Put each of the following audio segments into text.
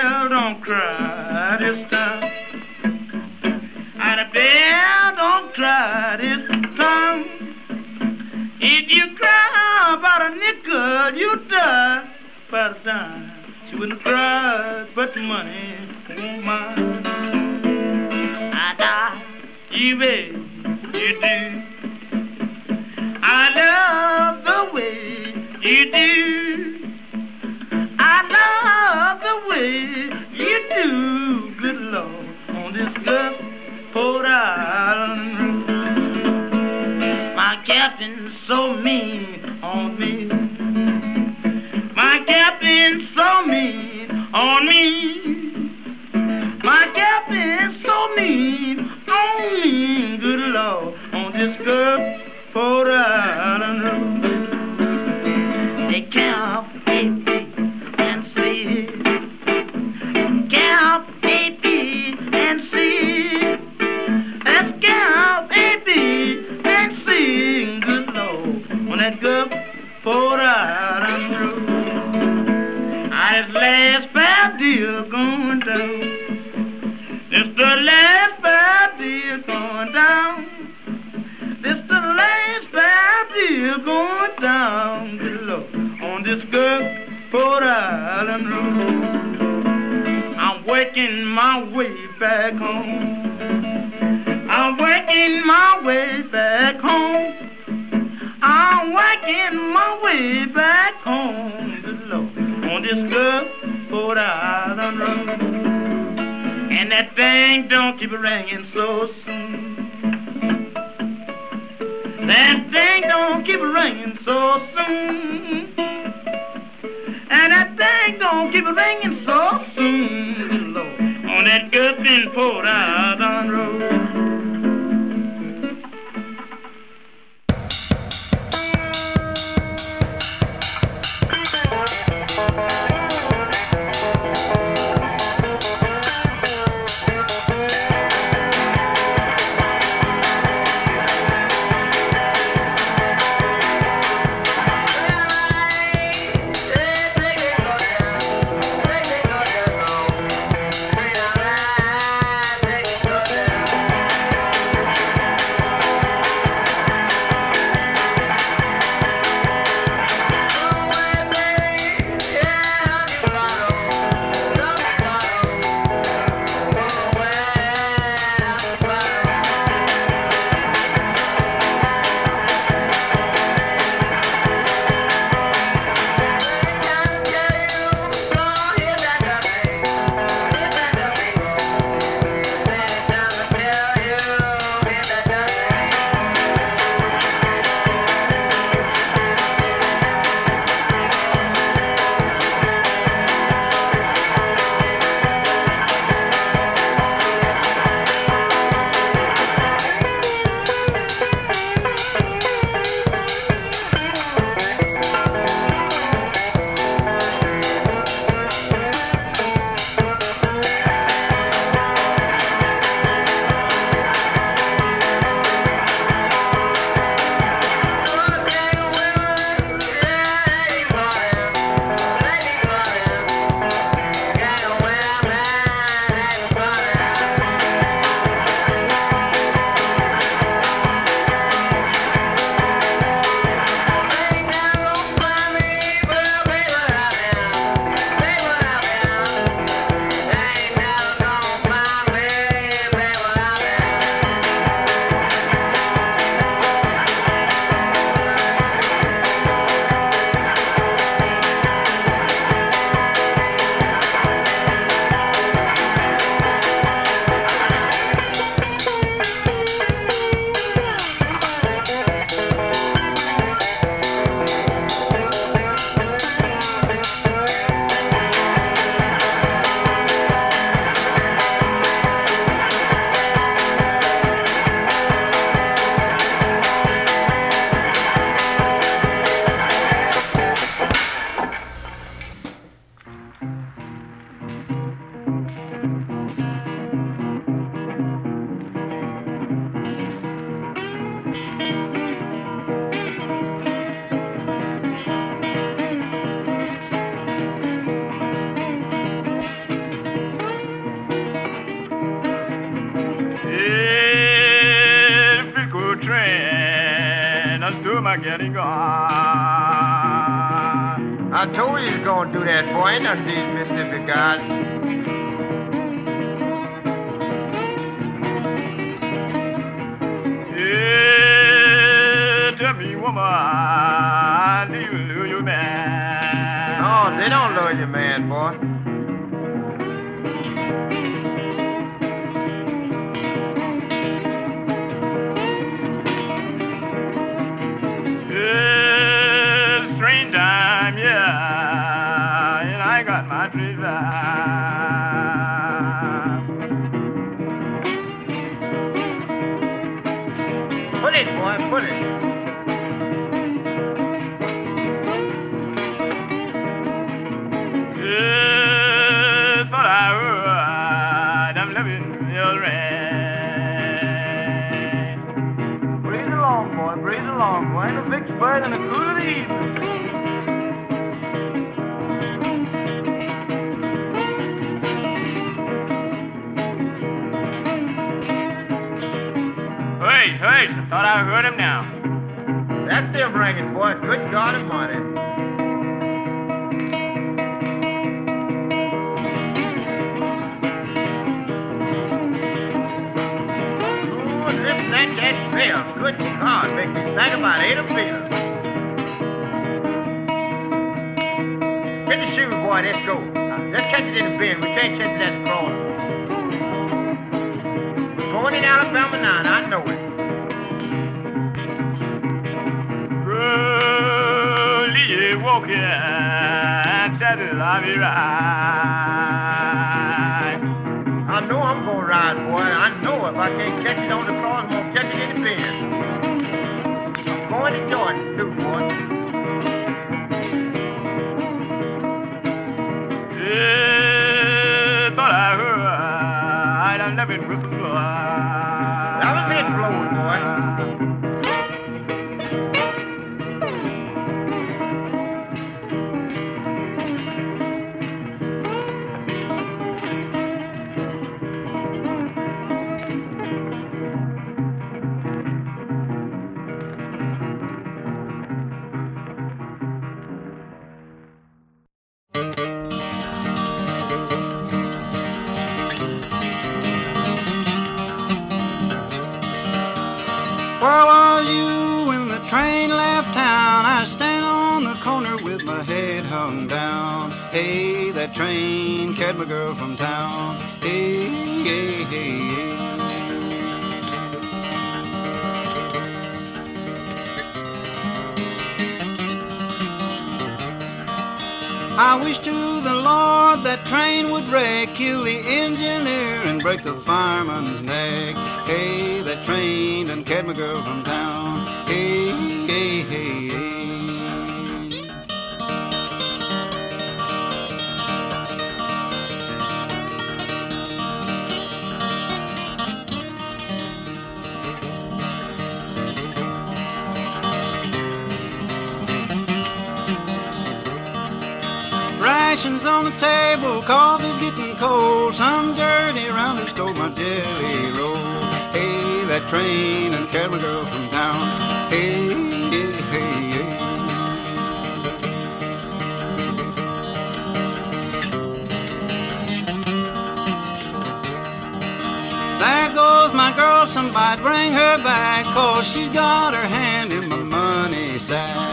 bell don't cry this time. And a bell don't cry this time. If you cry about a nickel, you die by the dime. She wouldn't cry, but the money won't mind. I die, you bet you do. I love the way you do love the way you do, good Lord, on this good old island. My captain's so mean on me. My captain's so mean on me. My captain's so mean on me, good Lord, on this good old island. These Mississippi guys. Yeah, tell me, woman, do you love your man? No, they don't love you, man, boy. Bye. thought I heard him now. That's still ringing, boy. Good God Almighty. Listen that smell. Good God, make me think about Ada Peter. Get the shoes, boy. Let's go. Let's catch it in the bin. We can't catch it at the corner. We're going in Alabama now, I know it. Early walking, saddle I'll be right. I know I'm gonna ride, boy. I know if I can't catch it on the floor, I'm gonna catch it in the bin. I'm going to Jordan, Where was you when the train left town? I stand on the corner with my head hung down. Hey, that train carried my girl from town. Hey, hey, hey, hey. I wish to the Lord that train would wreck, kill the engineer and break the fireman's neck. Hey, that train done carried my girl from town. Hey, hey, hey, hey. Rations on the table, coffee's getting cold. Some dirty rounder stole my jelly roll. That train and carried my girl from town. Hey, hey, hey, hey. There goes my girl, somebody bring her back, cause she's got her hand in my money sack.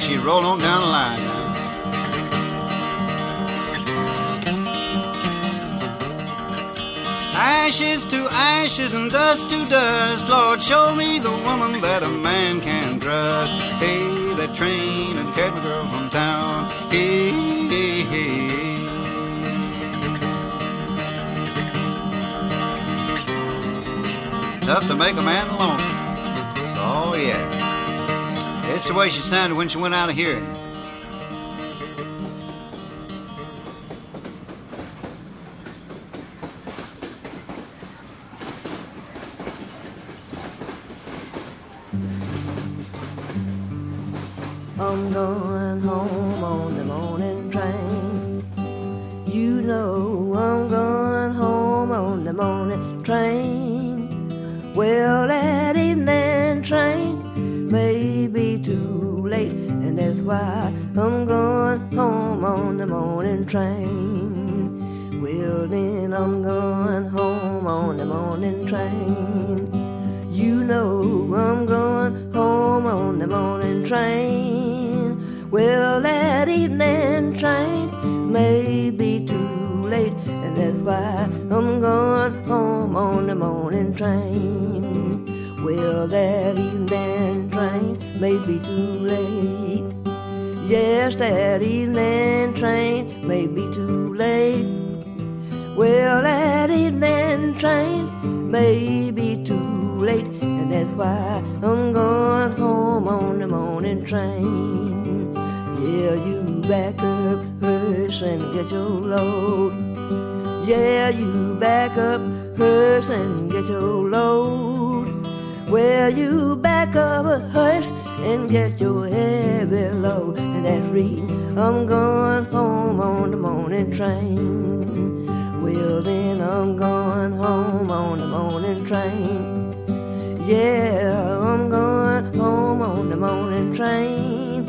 She rolled on down the line now. Ashes to ashes and dust to dust. Lord, show me the woman that a man can trust. Hey, that train and carried my girl from town. Hey, hey, hey, to make a man lonesome. Oh, yeah. That's the way she sounded when she went out of hearing. The morning train. Well, then I'm going home on the morning train. You know I'm going home on the morning train. Well, that evening train may be too late, and that's why I'm going home on the morning train. Well, that evening train may be too late. Yes, that evening train may be too late. Well, that evening train may be too late, and that's why I'm going home on the morning train. Yeah, you back up hearse and get your load. Yeah, you back up hearse and get your load. Well, you back up hearse and get your load, and that's reading. I'm going home on the morning train. Well, then I'm going home on the morning train. Yeah, I'm going home on the morning train.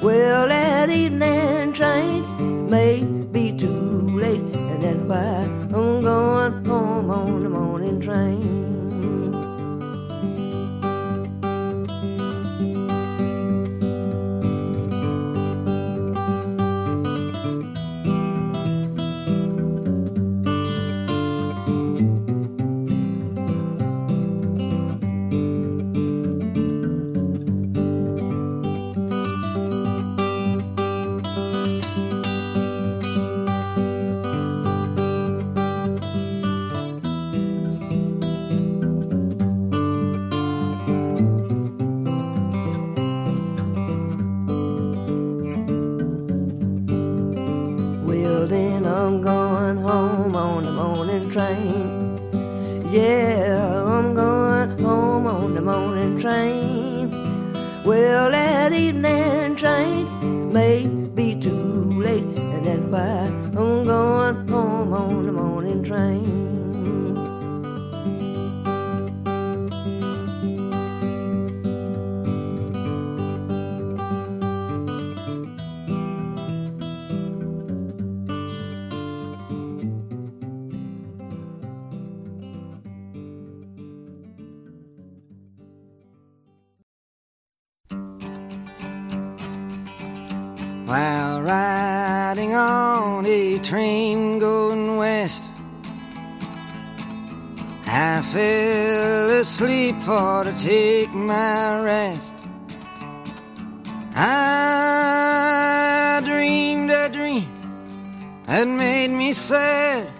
Well, that evening train may be too late, and that's why I'm going home on the morning train. While riding on a train going west, I fell asleep for to take my rest. I dreamed a dream that made me sad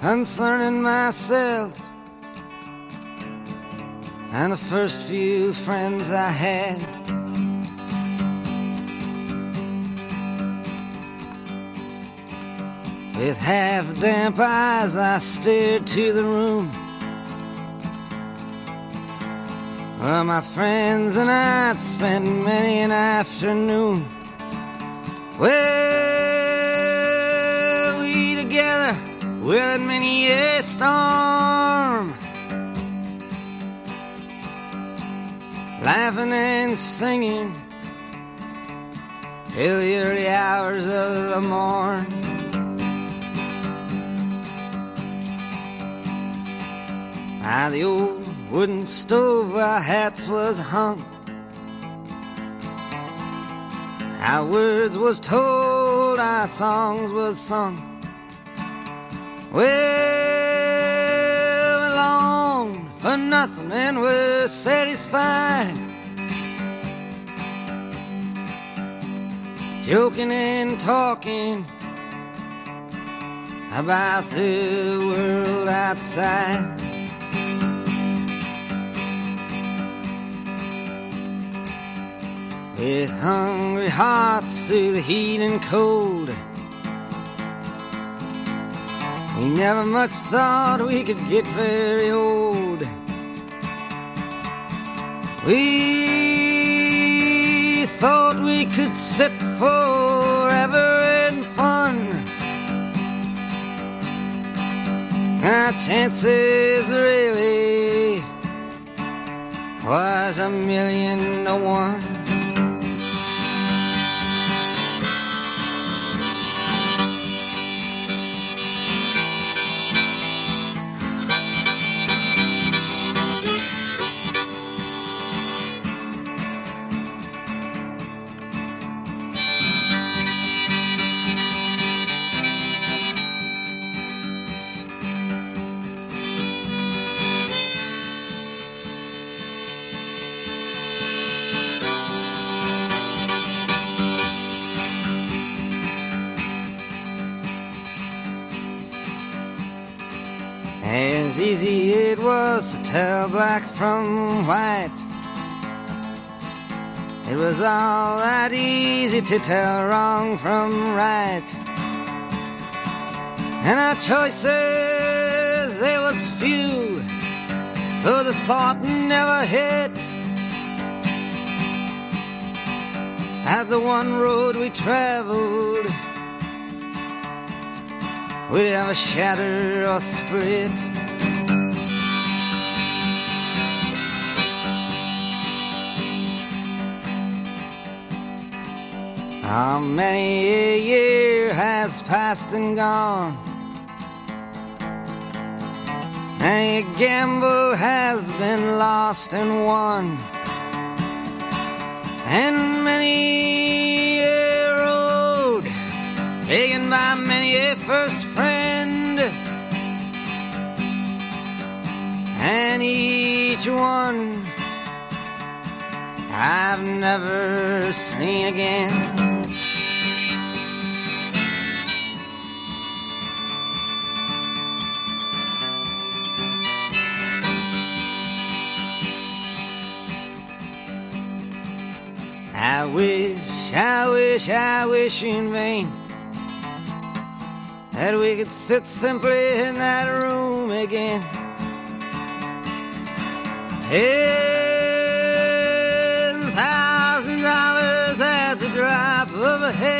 concerning myself and the first few friends I had. With half damp eyes, I stared to the room where my friends and I'd spent many an afternoon. Well, we together with many a storm, laughing and singing till the early hours of the morn. By the old wooden stove our hats was hung. Our words was told, our songs was sung. Well, we longed for nothing and were satisfied. Joking and talking about the world outside. With hungry hearts through the heat and cold. We never much thought we could get very old. We thought we could sit forever in fun. Our chances really was a million to one. Tell black from white. It was all that easy to tell wrong from right. And our choices, they was few, so the thought never hit. At the one road we traveled, we'd a shatter or split. How many a year has passed and gone? Many a gamble has been lost and won. And many a road taken by many a first friend. And each one I've never seen again. I wish, I wish, I wish in vain that we could sit simply in that room again. Ten thousand dollars at the drop of a hat.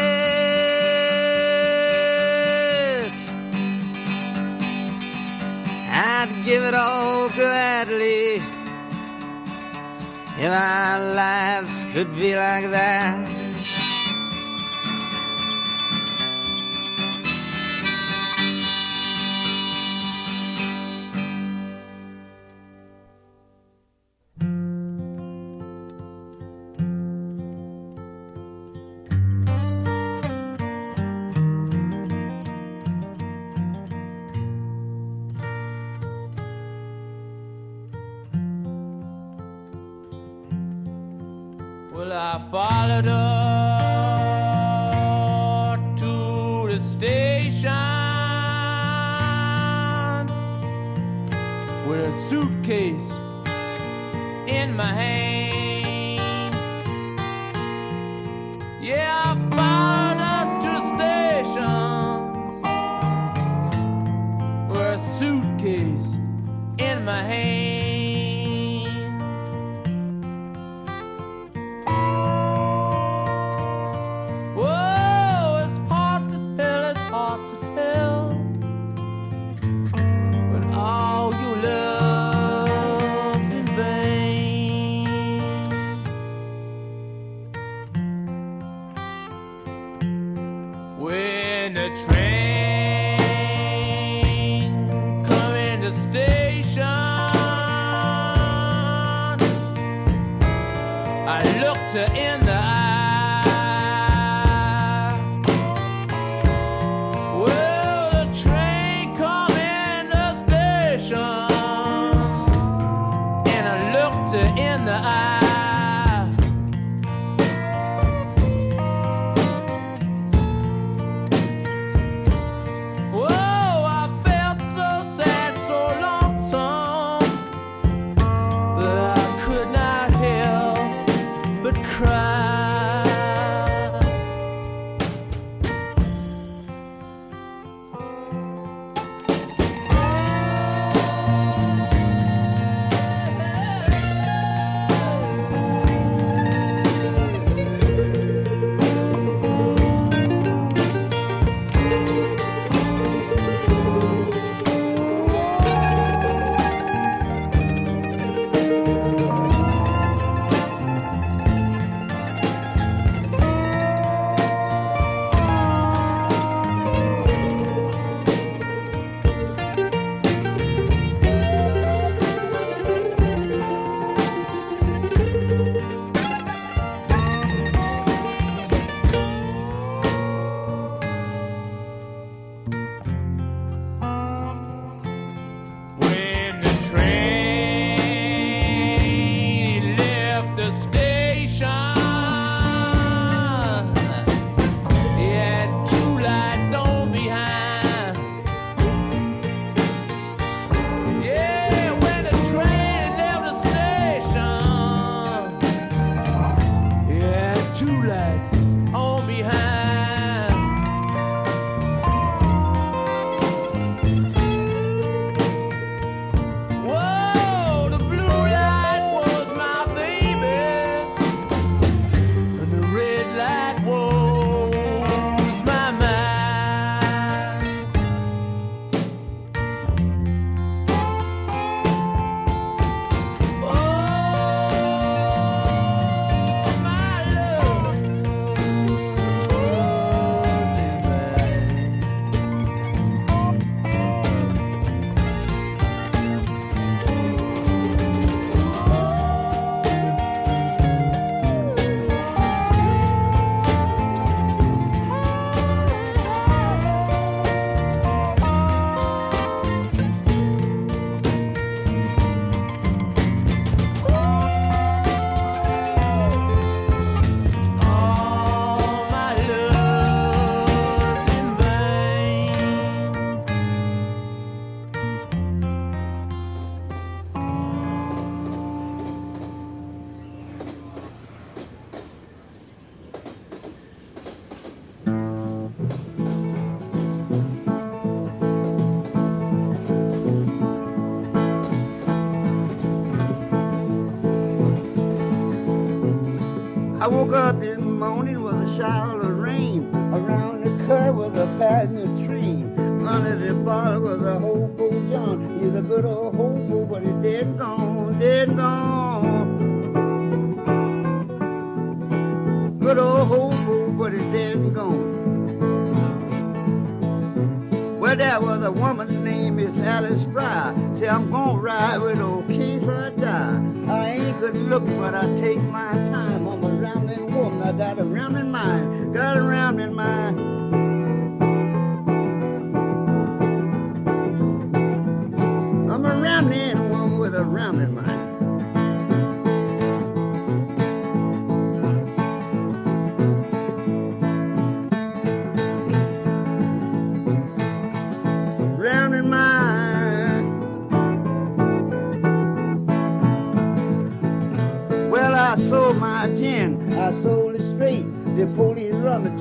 I'd give it all gladly if our lives could be like that. Well, I followed her to the station? With a suitcase I woke up this morning with a shower of rain. Around the curve was a passenger train. Under the bar was a hobo John. He's a good old hobo, but he's dead gone, dead gone.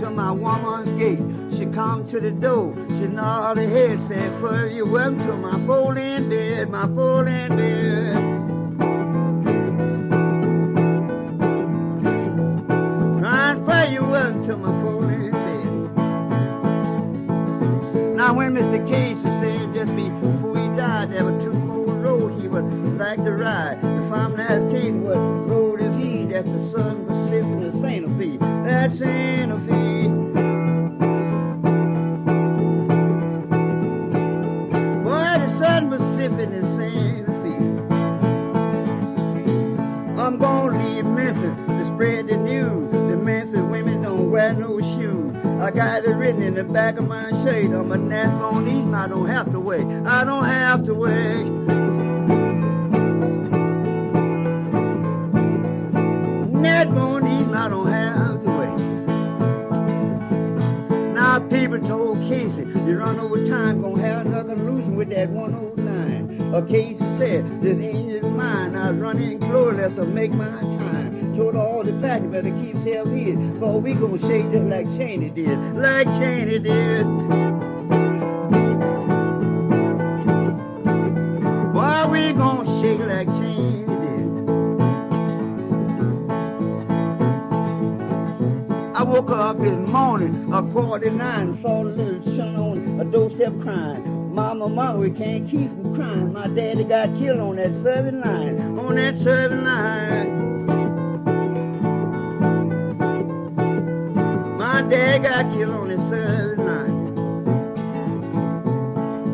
To my woman's gate. She come to the door, she nodded her head, said, For you welcome to my folding bed, my folding bed. That 109. A Casey said, this angel's mine, I run in glorious to make my time. Told all the you better keep self hid, for we gonna shake just like Cheney did, like Cheney did. Why we gonna shake like did? I woke up this morning, a quarter to nine, saw the little son on a doorstep crying. Mama, mama, we can't keep from crying. My daddy got killed on that Southern line, on that Southern line. My dad got killed on that Southern line.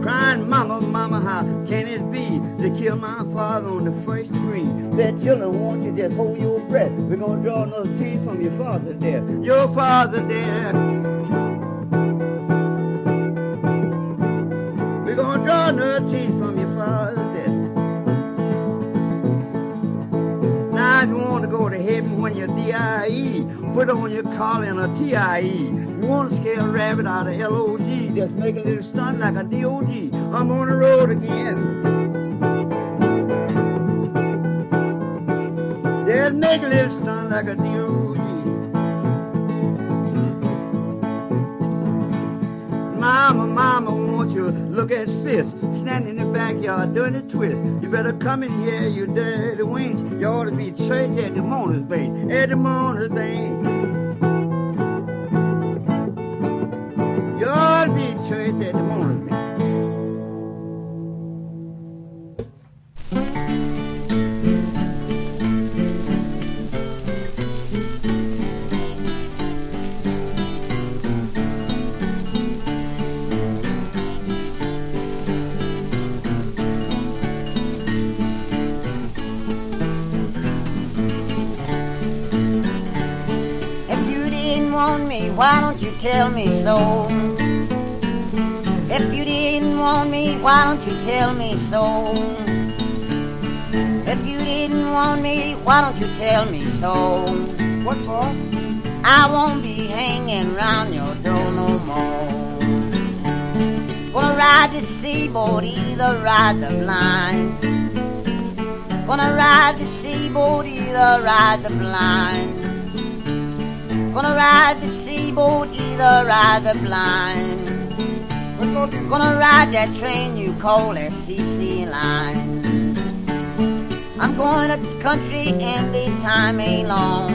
Crying, mama, mama, how can it be to kill my father on the first degree? Said, children, won't you just hold your breath? We're gonna draw another tear from your father there. Your father there. go to heaven when you're DIE. Put on your collar and a TIE. You want to scare a rabbit out of LOG. Just make a little stunt like a DOG. I'm on the road again. Just make a little stunt like a DOG. Mama, mama, fist, standing in the backyard doing a twist. You better come in here, you dirty wench. You ought to be church at the Mona's Bay, at the Mona's Bay. Me so? If you didn't want me, why don't you tell me so? If you didn't want me, why don't you tell me so? What for? I won't be hanging round your door no more. Gonna ride the seaboard, either ride the blind. Gonna ride the seaboard, either ride the blind. Gonna ride the seaboard, either ride the blind. Gonna ride that train you call that CC line. I'm going up the country and the time ain't long.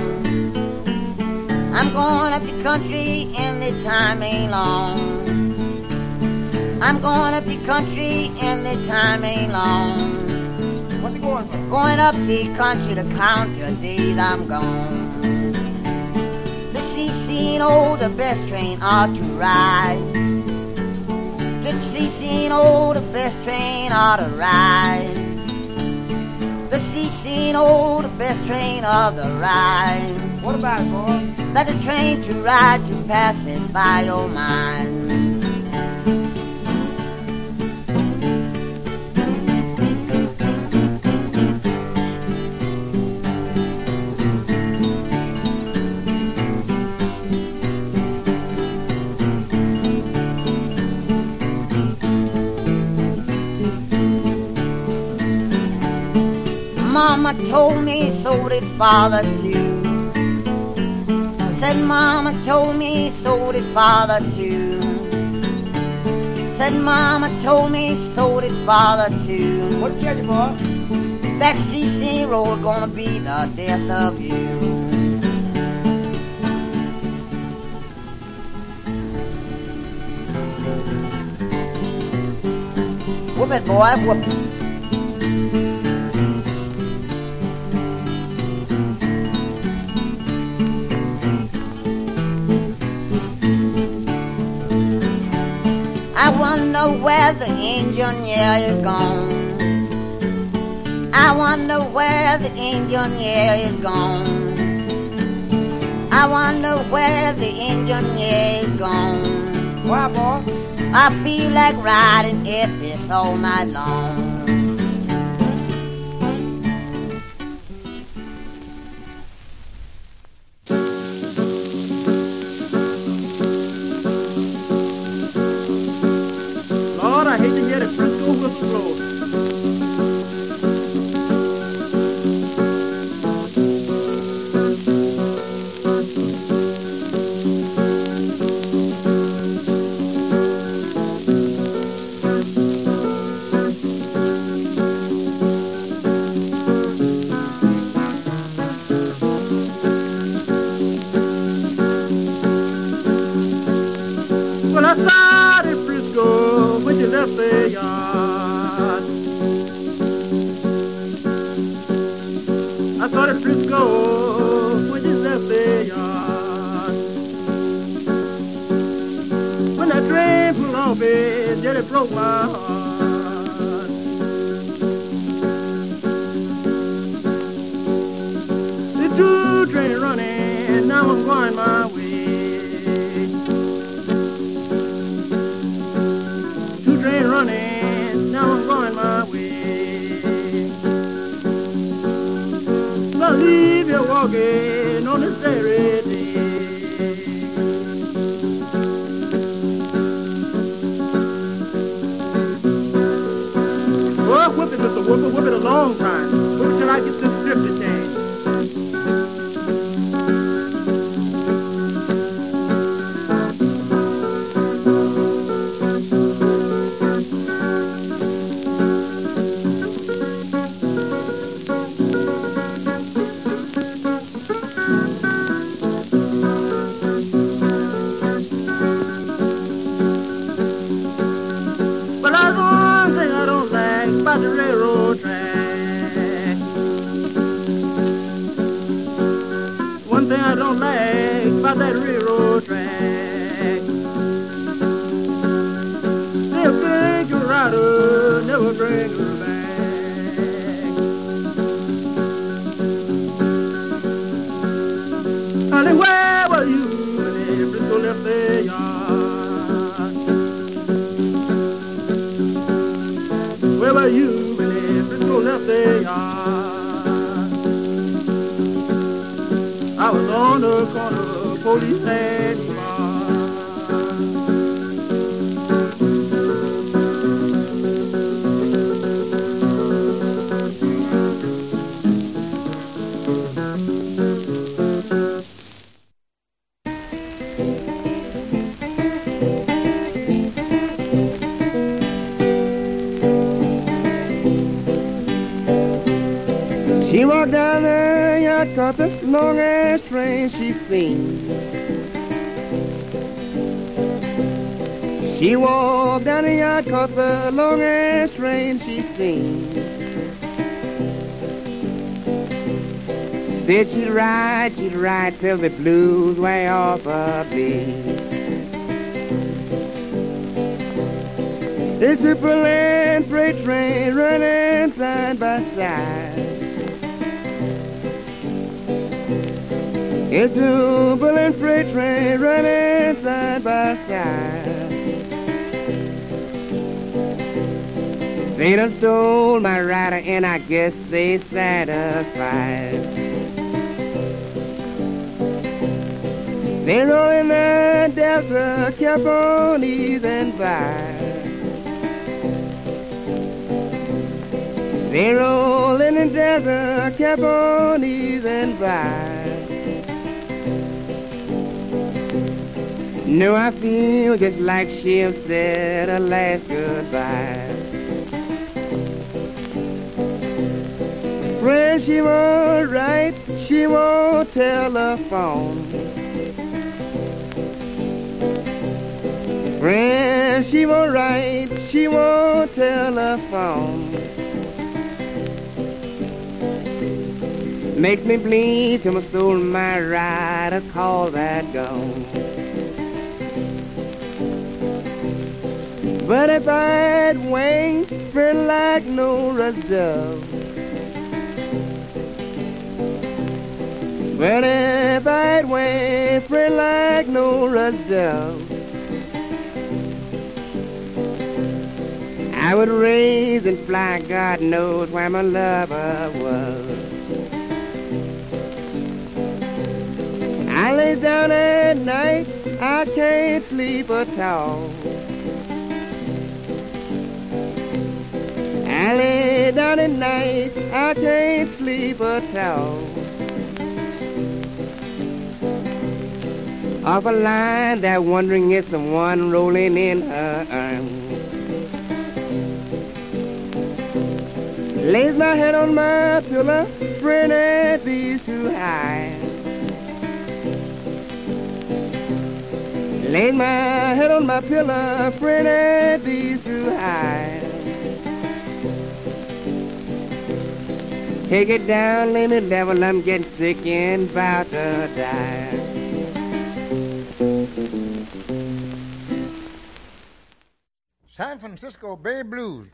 I'm going up the country and the time ain't long. I'm going up the country and the time ain't long. What's it going for? Going up the country to count your days I'm gone. The oh, the best train ought to ride. The CC oh, the best train ought to ride. The CC oh, the best train of the ride. What about it, boy? Let the train to ride to pass it by oh, your mind. Mama told me so did father too. Said mama told me so did father too. Said mama told me so did father too. What tell you, boy? That CC road gonna be the death of you. Whoop it, boy, whoop it. Wonder where the engineer is gone. I wonder where the engineer is gone. I wonder where the engineer is gone. Why, boy? I feel like riding if it's all night long. She walked down the yard caught the long ass train she seen. She walked down the yard caught the long ass train she seen. Said she'd ride, she'd ride till the blues way off her beat. It's a Berlin freight train running side by side. It's a Berlin freight train running side by side. They done stole my rider and I guess they satisfied. They roll in the desert, kept on easing by. They roll in desert, kept on easing by. No, I feel just like she'll said a last goodbye. Friend, she won't write, she won't telephone. Friend, she won't write, she won't telephone. Makes me bleed to my soul, my rider call that gone. But if I'd wing, friend like Noah's dove. But if I'd wing, friend like Noah's dove. I would raise and fly, God knows where my lover was. I lay down at night, I can't sleep at all. I lay down at night, I can't sleep at all. Off a line that wondering if someone rolling in her arms. Lays my head on my pillow, at these too high. Laid my head on my pillow, friend, these too high. Take it down, lay me level, I'm getting sick and about to die. San Francisco Bay Blues.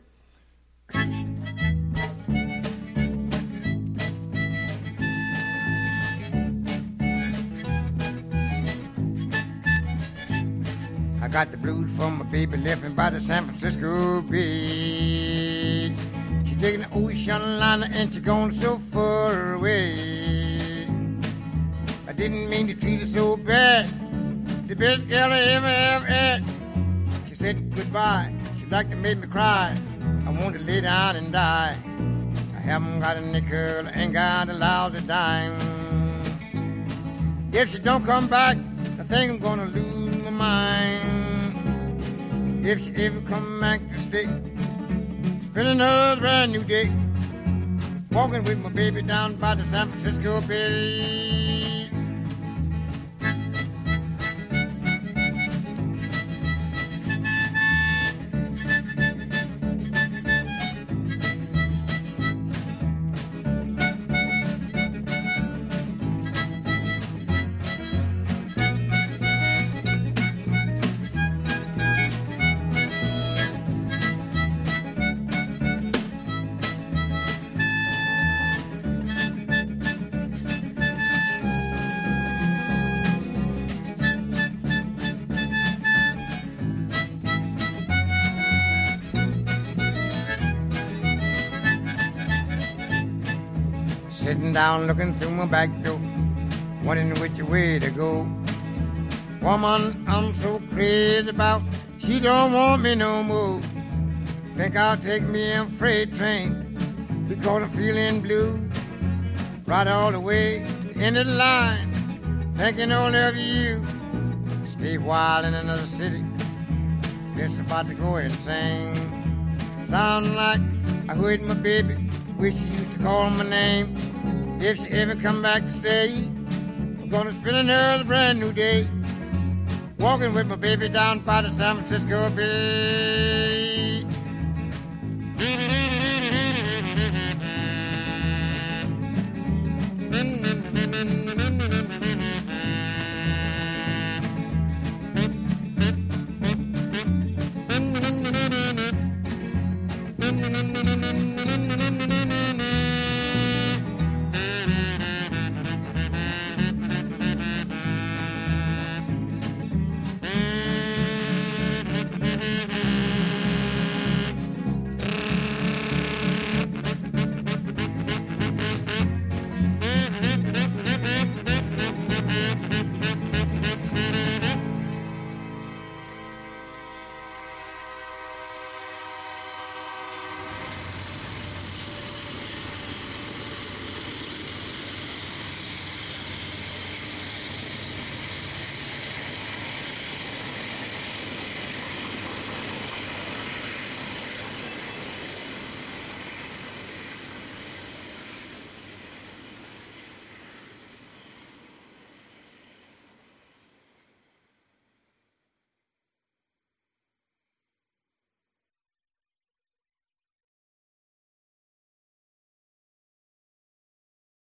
I got the blues from my baby living by the San Francisco Bay. Taking the ocean liner and she's gone so far away. I didn't mean to treat her so bad. The best girl I ever ever had. She said goodbye. She like to make me cry. I want to lay down and die. I haven't got a nickel, ain't got a lousy dime. If she don't come back, I think I'm gonna lose my mind. If she ever come back to stay, spend another brand new day. Walking with my baby down by the San Francisco Bay. Down looking through my back door, wondering which way to go. Woman, I'm so crazy about, she don't want me no more. Think I'll take me a freight train because I'm feeling blue. Right all the way into the line, thinking only of you. Stay a while in another city, just about to go insane. Sound like I heard my baby, wish she used to call my name. If she ever come back to stay, I'm gonna spend another brand new day. Walking with my baby down by the San Francisco Bay.